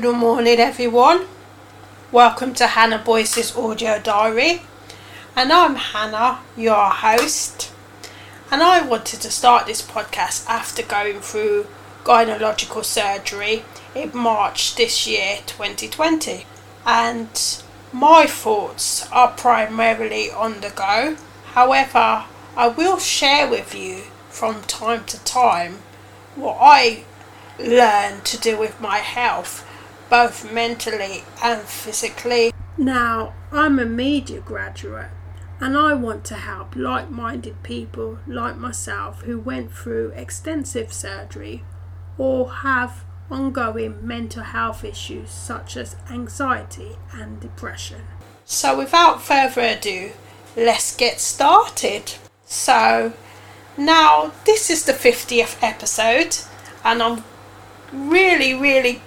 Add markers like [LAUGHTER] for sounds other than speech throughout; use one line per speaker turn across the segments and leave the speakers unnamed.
Good morning, everyone. Welcome to Hannah Boyce's audio diary. And I'm Hannah, your host. And I wanted to start this podcast after going through gynecological surgery in March this year, 2020. And my thoughts are primarily on the go. However, I will share with you from time to time what I learn to do with my health both mentally and physically. Now, I'm a media graduate and I want to help like minded people like myself who went through extensive surgery or have ongoing mental health issues such as anxiety and depression. So, without further ado, let's get started. So, now this is the 50th episode, and I'm really, really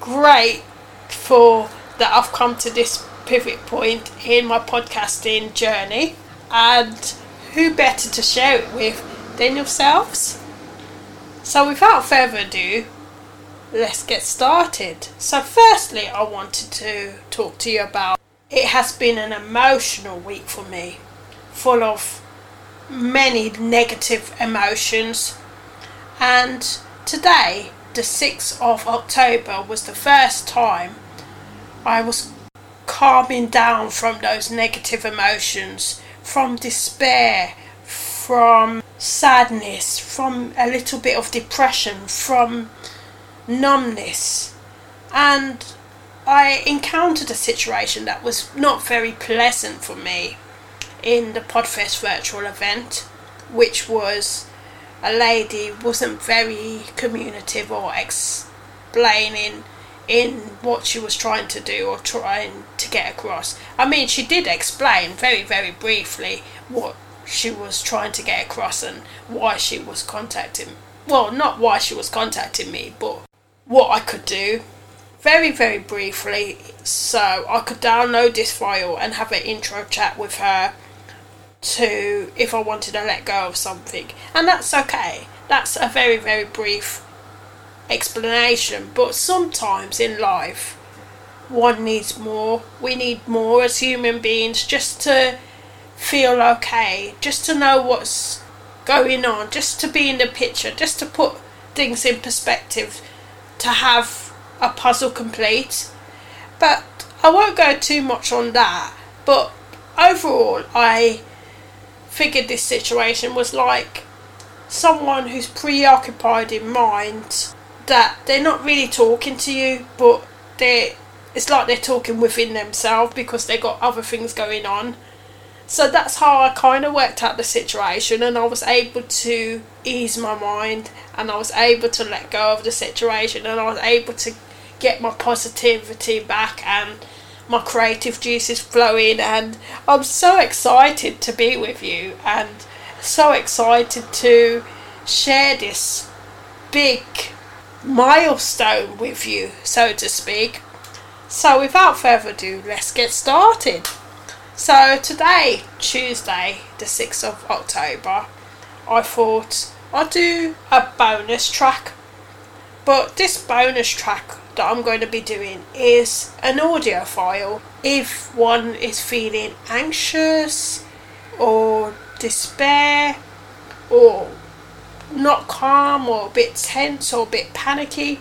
grateful that I've come to this pivot point in my podcasting journey, and who better to share it with than yourselves? So, without further ado, let's get started. So, firstly, I wanted to talk to you about it has been an emotional week for me, full of many negative emotions, and today the 6th of October was the first time I was calming down from those negative emotions, from despair, from sadness, from a little bit of depression, from numbness. And I encountered a situation that was not very pleasant for me in the Podfest virtual event, which was a lady wasn't very communicative or explaining in what she was trying to do or trying to get across. I mean, she did explain very, very briefly what she was trying to get across and why she was contacting. Well, not why she was contacting me, but what I could do. Very, very briefly, so I could download this file and have an intro chat with her to if I wanted to let go of something, and that's okay. That's a very, very brief explanation, but sometimes in life, one needs more. We need more as human beings just to feel okay, just to know what's going on, just to be in the picture, just to put things in perspective, to have a puzzle complete. But I won't go too much on that. But overall, I figured this situation was like someone who's preoccupied in mind that they're not really talking to you but they it's like they're talking within themselves because they've got other things going on. So that's how I kind of worked out the situation and I was able to ease my mind and I was able to let go of the situation and I was able to get my positivity back and my creative juices flowing and I'm so excited to be with you and so excited to share this big milestone with you, so to speak. So, without further ado, let's get started. So, today, Tuesday, the 6th of October, I thought I'd do a bonus track. But this bonus track that I'm going to be doing is an audio file if one is feeling anxious or despair or not calm or a bit tense or a bit panicky.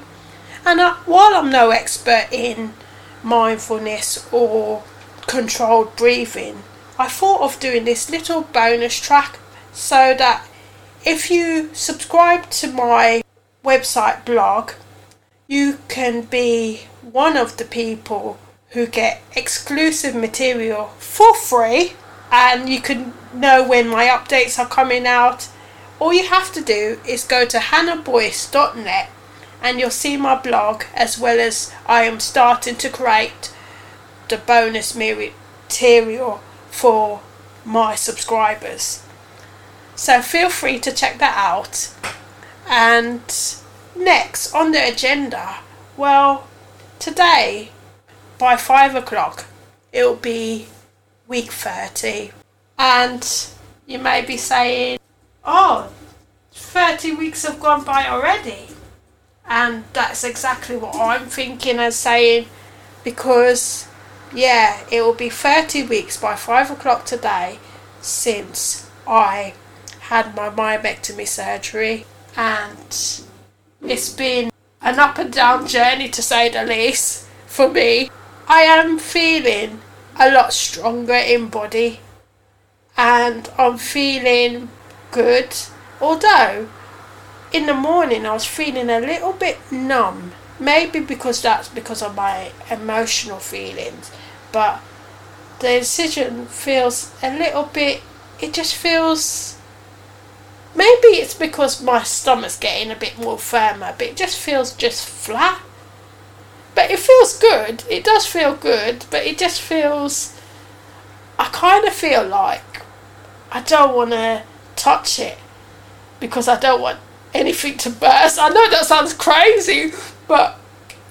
And I, while I'm no expert in mindfulness or controlled breathing, I thought of doing this little bonus track so that if you subscribe to my website blog, you can be one of the people who get exclusive material for free and you can know when my updates are coming out. All you have to do is go to hannahboyce.net and you'll see my blog as well as I am starting to create the bonus material for my subscribers. So feel free to check that out and Next on the agenda, well, today by five o'clock it'll be week 30. And you may be saying, oh, 30 weeks have gone by already. And that's exactly what I'm thinking and saying because, yeah, it will be 30 weeks by 5 o'clock today since I had my myomectomy surgery. And it's been an up and down journey to say the least for me. I am feeling a lot stronger in body and I'm feeling good. Although in the morning I was feeling a little bit numb. Maybe because that's because of my emotional feelings. But the incision feels a little bit it just feels maybe it's because my stomach's getting a bit more firmer, but it just feels just flat. But it feels good. It does feel good, but it just feels I kind of feel like I don't want to touch it because I don't want anything to burst. I know that sounds crazy, but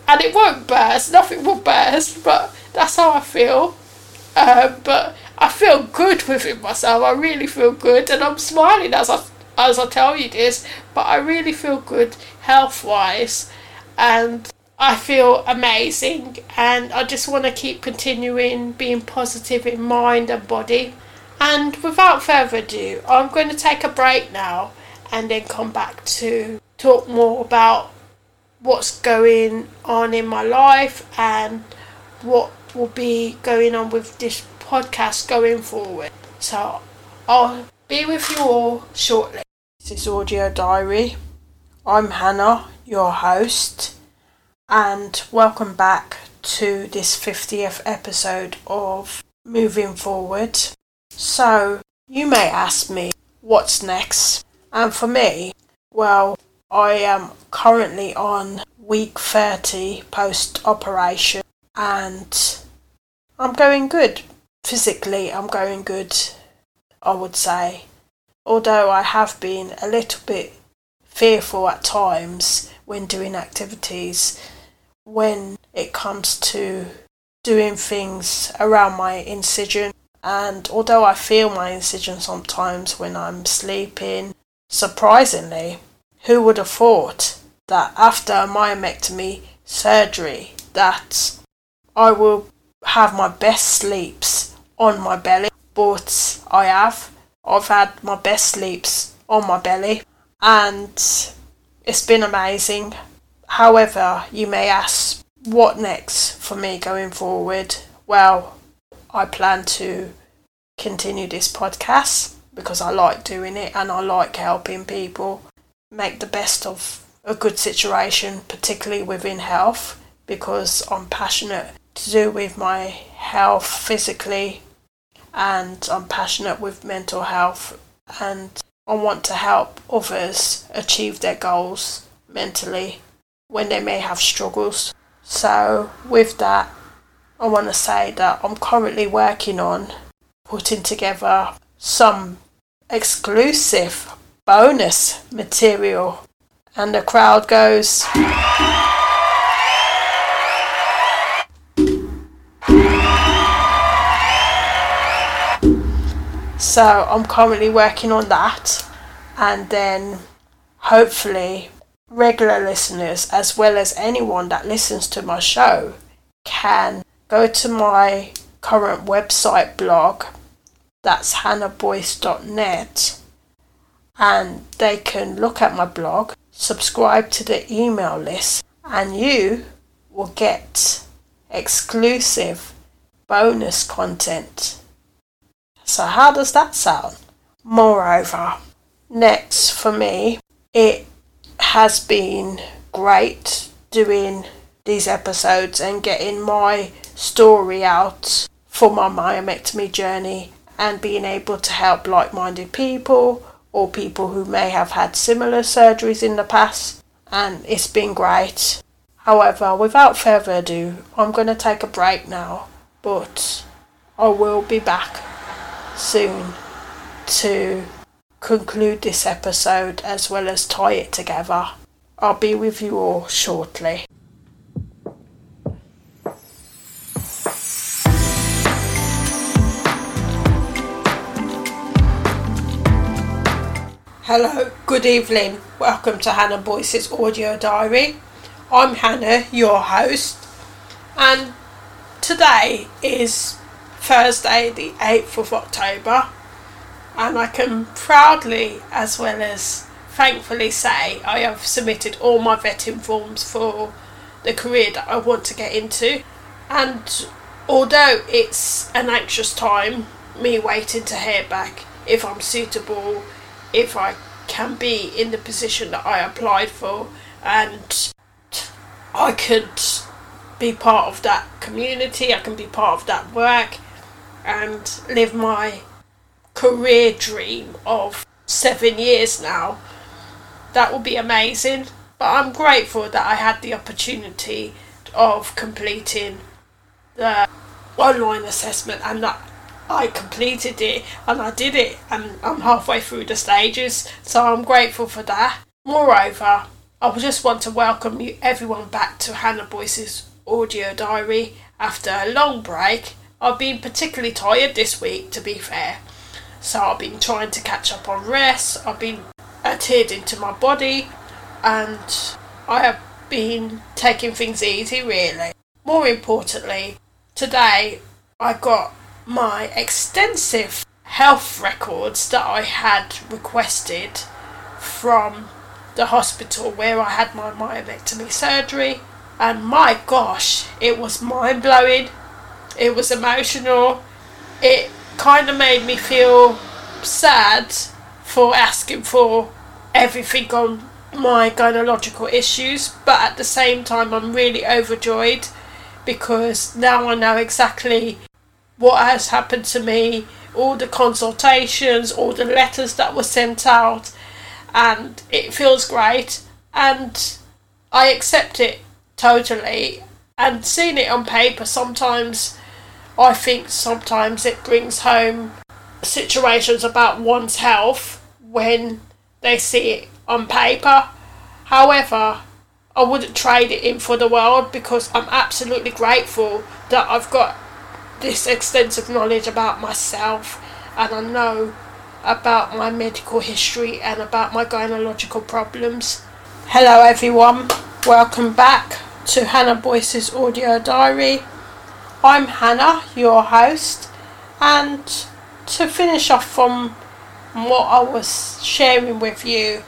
and it won't burst. Nothing will burst, but that's how I feel. Uh, but I feel good within myself. I really feel good, and I'm smiling as I as I tell you this. But I really feel good health wise, and I feel amazing. And I just want to keep continuing being positive in mind and body. And without further ado, I'm going to take a break now and then come back to talk more about what's going on in my life and what will be going on with this podcast going forward. So I'll be with you all shortly. This is Audio Diary. I'm Hannah, your host, and welcome back to this 50th episode of Moving Forward. So, you may ask me, what's next? And for me, well, I am currently on week 30 post operation and I'm going good. Physically, I'm going good, I would say. Although I have been a little bit fearful at times when doing activities when it comes to doing things around my incision and although I feel my incision sometimes when I'm sleeping, surprisingly, who would have thought that after a myomectomy surgery that I will have my best sleeps on my belly, but I have. I've had my best sleeps on my belly and it's been amazing. However, you may ask, what next for me going forward? Well, I plan to continue this podcast because I like doing it and I like helping people make the best of a good situation, particularly within health, because I'm passionate to do with my health physically and I'm passionate with mental health and I want to help others achieve their goals mentally when they may have struggles. So, with that, I want to say that I'm currently working on putting together some exclusive bonus material, and the crowd goes. So I'm currently working on that, and then hopefully regular listeners, as well as anyone that listens to my show, can go to my current website blog, that's hannahboyce.net, and they can look at my blog, subscribe to the email list, and you will get exclusive bonus content. So, how does that sound? Moreover, next for me, it has been great doing these episodes and getting my story out for my myomectomy journey and being able to help like minded people or people who may have had similar surgeries in the past, and it's been great. However, without further ado, I'm going to take a break now, but I will be back soon to conclude this episode as well as tie it together. I'll be with you all shortly. Hello, good evening. Welcome to Hannah Boyce's audio diary. I'm Hannah, your host, and today is Thursday, the 8th of October, and I can proudly, as well as thankfully, say I have submitted all my vetting forms for the career that I want to get into, and although it's an anxious time, me waiting to hear back if I'm suitable if I can be in the position that I applied for. And I could be part of that community, I can be part of that work and live my career dream of seven years now. That would be amazing. But I'm grateful that I had the opportunity of completing the online assessment and that I completed it and I did it and I'm halfway through the stages, so I'm grateful for that. Moreover, I just want to welcome you everyone back to Hannah Boyce's audio diary after a long break. I've been particularly tired this week to be fair. So I've been trying to catch up on rest, I've been adhered into my body and I have been taking things easy really. More importantly, today I got my extensive health records that I had requested from the hospital where I had my myomectomy surgery. And my gosh, it was mind blowing. It was emotional. It kind of made me feel sad for asking for everything on my gynecological issues, but at the same time, I'm really overjoyed because now I know exactly what has happened to me, all the consultations, all the letters that were sent out, and it feels great. And I accept it totally. And seeing it on paper, sometimes I think sometimes it brings home situations about one's health when they see it on paper. However, I wouldn't trade it in for the world because I'm absolutely grateful that I've got this extensive knowledge about myself and I know about my medical history and about my gynecological problems. Hello everyone, welcome back to Hannah Boyce's audio diary. I'm Hannah, your host, and to finish off from what I was sharing with you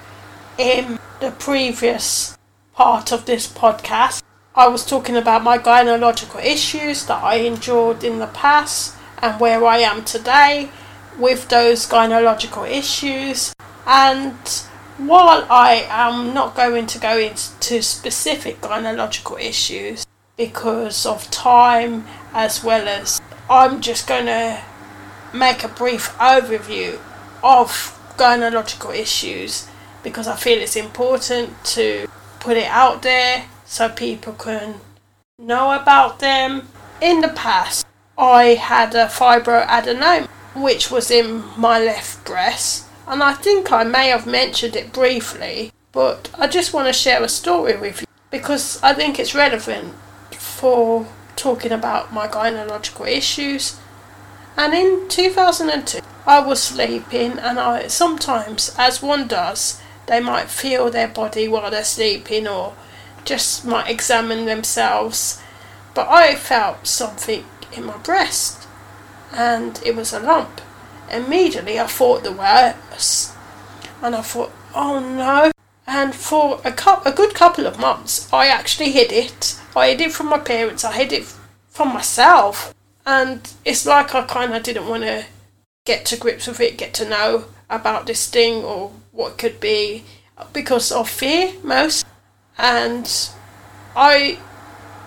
in the previous part of this podcast, I was talking about my gynecological issues that I endured in the past and where I am today with those gynecological issues. And while I am not going to go into specific gynecological issues because of time as well as I'm just going to make a brief overview of gynecological issues because I feel it's important to put it out there so people can know about them. In the past, I had a fibroadenoma which was in my left breast, and I think I may have mentioned it briefly, but I just want to share a story with you because I think it's relevant for talking about my gynecological issues. And in 2002, I was sleeping, and I sometimes, as one does, they might feel their body while they're sleeping or just might examine themselves. But I felt something in my breast and it was a lump. Immediately I thought the worst and I thought, oh no. And for a, cu- a good couple of months, I actually hid it. I hid it from my parents, I hid it from myself. And it's like I kind of didn't want to get to grips with it, get to know about this thing or what could be because of fear most and I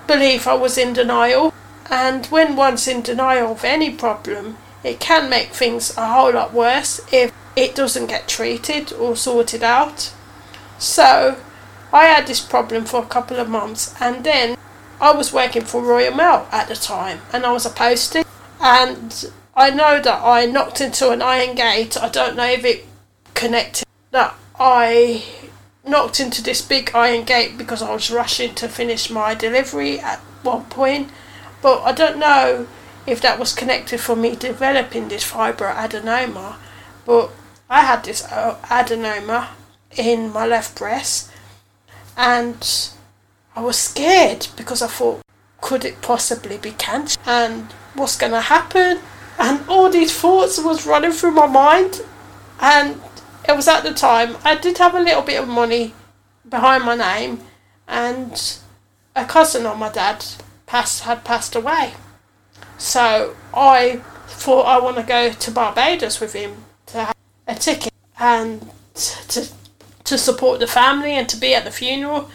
believe I was in denial. And when one's in denial of any problem, it can make things a whole lot worse if it doesn't get treated or sorted out. So I had this problem for a couple of months, and then I was working for Royal Mail at the time, and I was a postie, and I know that I knocked into an iron gate. I don't know if it connected. That I knocked into this big iron gate because I was rushing to finish my delivery at one point. But I don't know if that was connected for me developing this fibroadenoma. But I had this uh, adenoma in my left breast, and I was scared because I thought, could it possibly be cancer? And what's going to happen? And all these thoughts was running through my mind, and it was at the time I did have a little bit of money behind my name, and a cousin of my dad passed had passed away. So I thought I want to go to Barbados with him to have a ticket and to to support the family and to be at the funeral.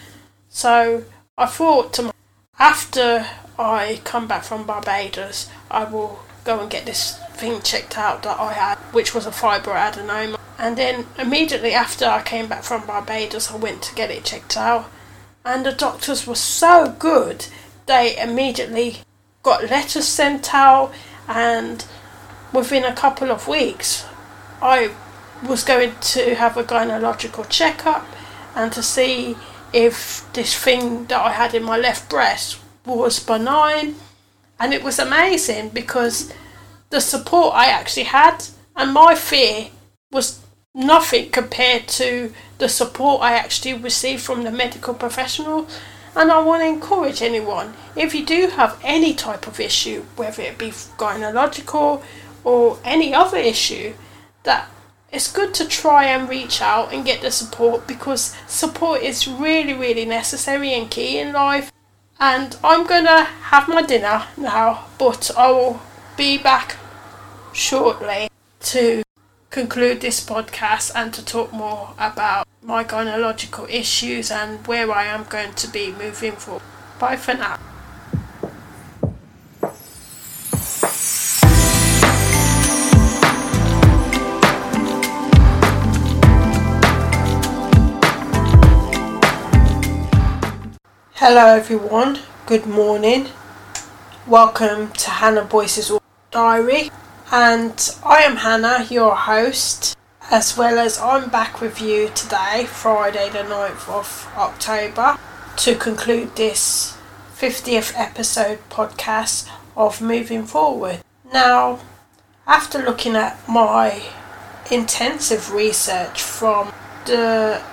So I thought to my, after I come back from Barbados, I will go and get this thing checked out that I had, which was a fibroadenoma. And then immediately after I came back from Barbados, I went to get it checked out. And the doctors were so good, they immediately got letters sent out, and within a couple of weeks, I was going to have a gynecological checkup and to see if this thing that I had in my left breast was benign. And it was amazing because the support I actually had and my fear was nothing compared to the support I actually received from the medical professional. And I want to encourage anyone if you do have any type of issue, whether it be gynecological or any other issue, that it's good to try and reach out and get the support because support is really, really necessary and key in life. And I'm gonna have my dinner now, but I will be back shortly to conclude this podcast and to talk more about my gynecological issues and where I am going to be moving forward. Bye for now. Hello, everyone. Good morning. Welcome to Hannah Boyce's Diary. And I am Hannah, your host, as well as I'm back with you today, Friday, the 9th of October, to conclude this 50th episode podcast of Moving Forward. Now, after looking at my intensive research from the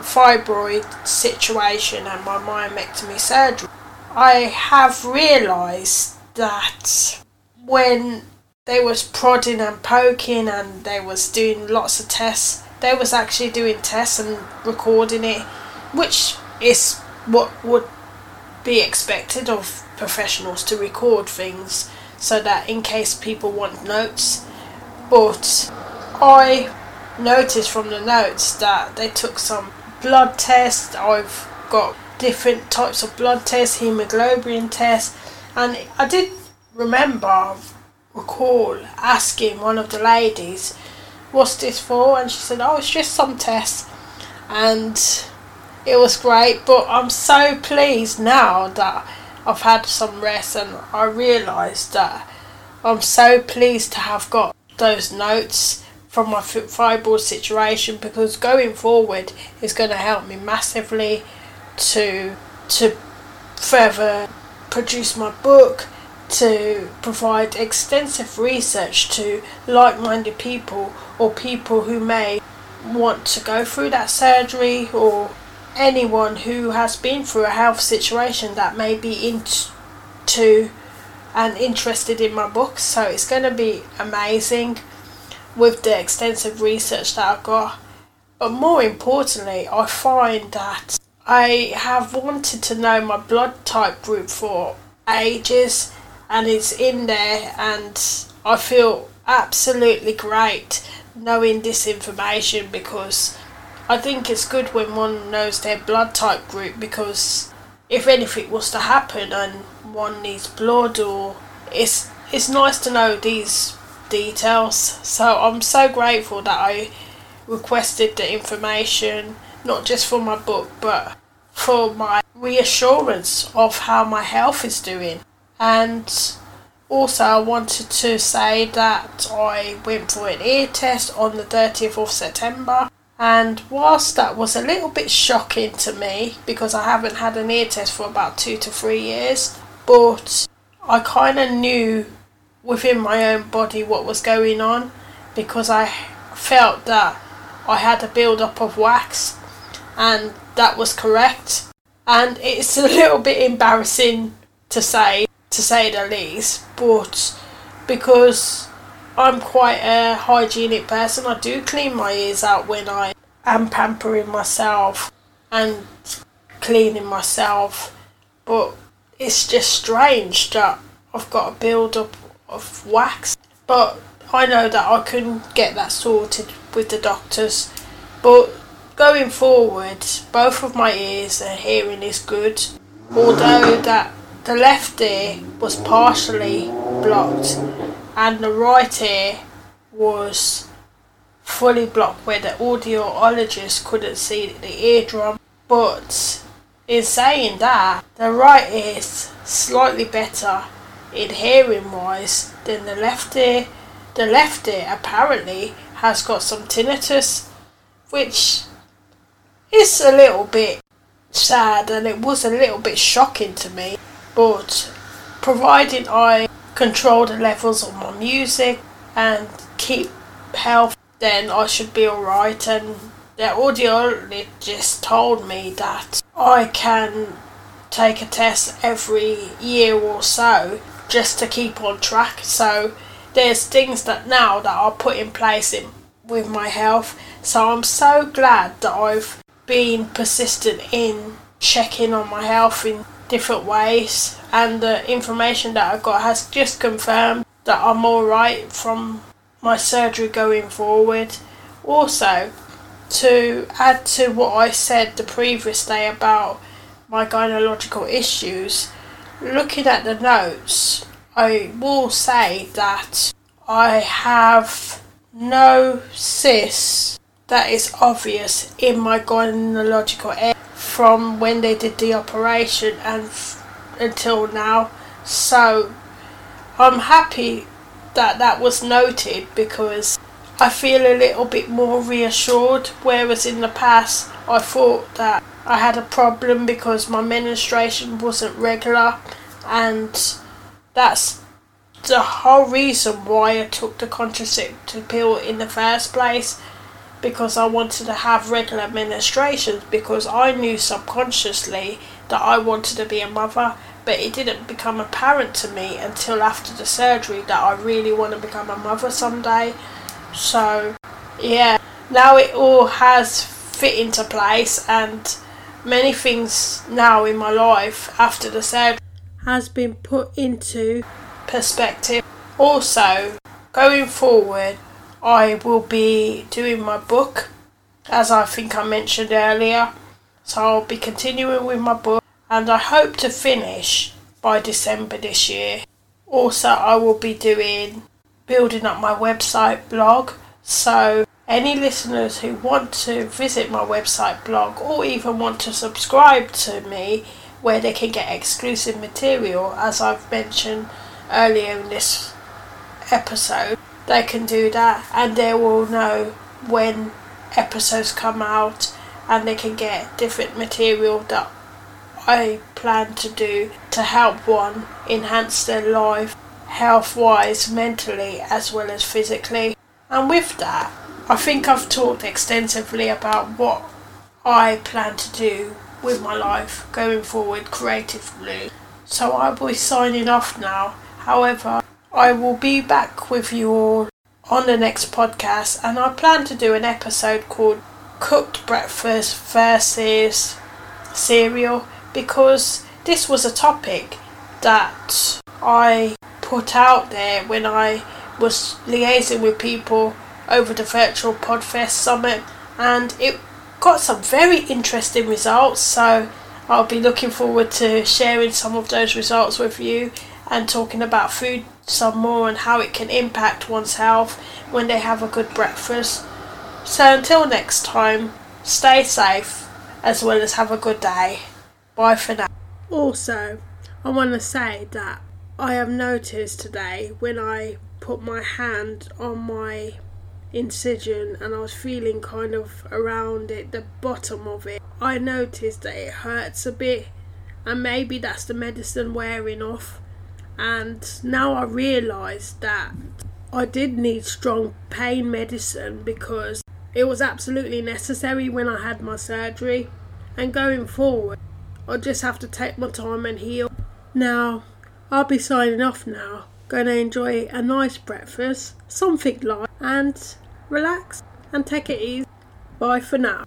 fibroid situation and my myomectomy surgery, I have realised that when they was prodding and poking and they was doing lots of tests, they was actually doing tests and recording it, which is what would be expected of professionals to record things so that in case people want notes. But I noticed from the notes that they took some blood tests. I've got different types of blood tests, hemoglobin tests, and I did remember, recall asking one of the ladies, "What's this for?" And she said, "Oh, it's just some tests," and it was great. But I'm so pleased now that I've had some rest, and I realised that I'm so pleased to have got those notes from my fibroid situation because going forward is going to help me massively to to further produce my book to provide extensive research to like-minded people or people who may want to go through that surgery or anyone who has been through a health situation that may be into and interested in my book. So it's going to be amazing with the extensive research that I've got. But more importantly, I find that I have wanted to know my blood type group for ages and it's in there and I feel absolutely great knowing this information because I think it's good when one knows their blood type group because if anything was to happen and one needs blood or it's it's nice to know these details. So I'm so grateful that I requested the information, not just for my book, but for my reassurance of how my health is doing. And also, I wanted to say that I went for an ear test on the 30th of September. And whilst that was a little bit shocking to me because I haven't had an ear test for about two to three years, but I kind of knew within my own body what was going on because I felt that I had a build up of wax, and that was correct. And it's a [LAUGHS] little bit embarrassing to say, to say the least, but because I'm quite a hygienic person, I do clean my ears out when I am pampering myself and cleaning myself, but it's just strange that I've got a build up of wax. But I know that I can get that sorted with the doctors. But going forward, both of my ears and hearing is good. Although that the left ear was partially blocked and the right ear was fully blocked where the audiologist couldn't see the eardrum. But in saying that, the right ear is slightly better in hearing wise then the left ear. The left ear apparently has got some tinnitus, which is a little bit sad and it was a little bit shocking to me. But providing I control the levels of my music and keep health, then I should be alright. And the audiologist told me that I can take a test every year or so just to keep on track. So there's things that now that I put in place in, with my health. So I'm so glad that I've been persistent in checking on my health in different ways and the information that I got has just confirmed that I'm alright from my surgery going forward. Also, to add to what I said the previous day about my gynecological issues, looking at the notes, I will say that I have no cysts that is obvious in my gynecological area from when they did the operation and f- until now. So I'm happy that that was noted because I feel a little bit more reassured. Whereas in the past, I thought that I had a problem because my menstruation wasn't regular, and that's the whole reason why I took the contraceptive pill in the first place because I wanted to have regular menstruations because I knew subconsciously that I wanted to be a mother but it didn't become apparent to me until after the surgery that I really want to become a mother someday. So yeah now it all has fit into place and many things now in my life after the surgery has been put into perspective also going forward I will be doing my book, as I think I mentioned earlier. So I'll be continuing with my book, and I hope to finish by December this year. Also, I will be doing building up my website blog. So, any listeners who want to visit my website blog or even want to subscribe to me, where they can get exclusive material, as I've mentioned earlier in this episode, they can do that and they will know when episodes come out and they can get different material that I plan to do to help one enhance their life health wise, mentally, as well as physically. And with that, I think I've talked extensively about what I plan to do with my life going forward creatively. So I'll be signing off now. However, I will be back with you all on the next podcast, and I plan to do an episode called Cooked Breakfast versus Cereal because this was a topic that I put out there when I was liaising with people over the virtual Podfest summit, and it got some very interesting results. So I'll be looking forward to sharing some of those results with you and talking about food some more and how it can impact one's health when they have a good breakfast. So until next time, stay safe as well as have a good day. Bye for now. Also, I want to say that I have noticed today when I put my hand on my incision and I was feeling kind of around it, the bottom of it, I noticed that it hurts a bit, and maybe that's the medicine wearing off and now I realise that I did need strong pain medicine because it was absolutely necessary when I had my surgery. And going forward, I just have to take my time and heal. Now, I'll be signing off now. Going to enjoy a nice breakfast, something light, and relax and take it easy. Bye for now.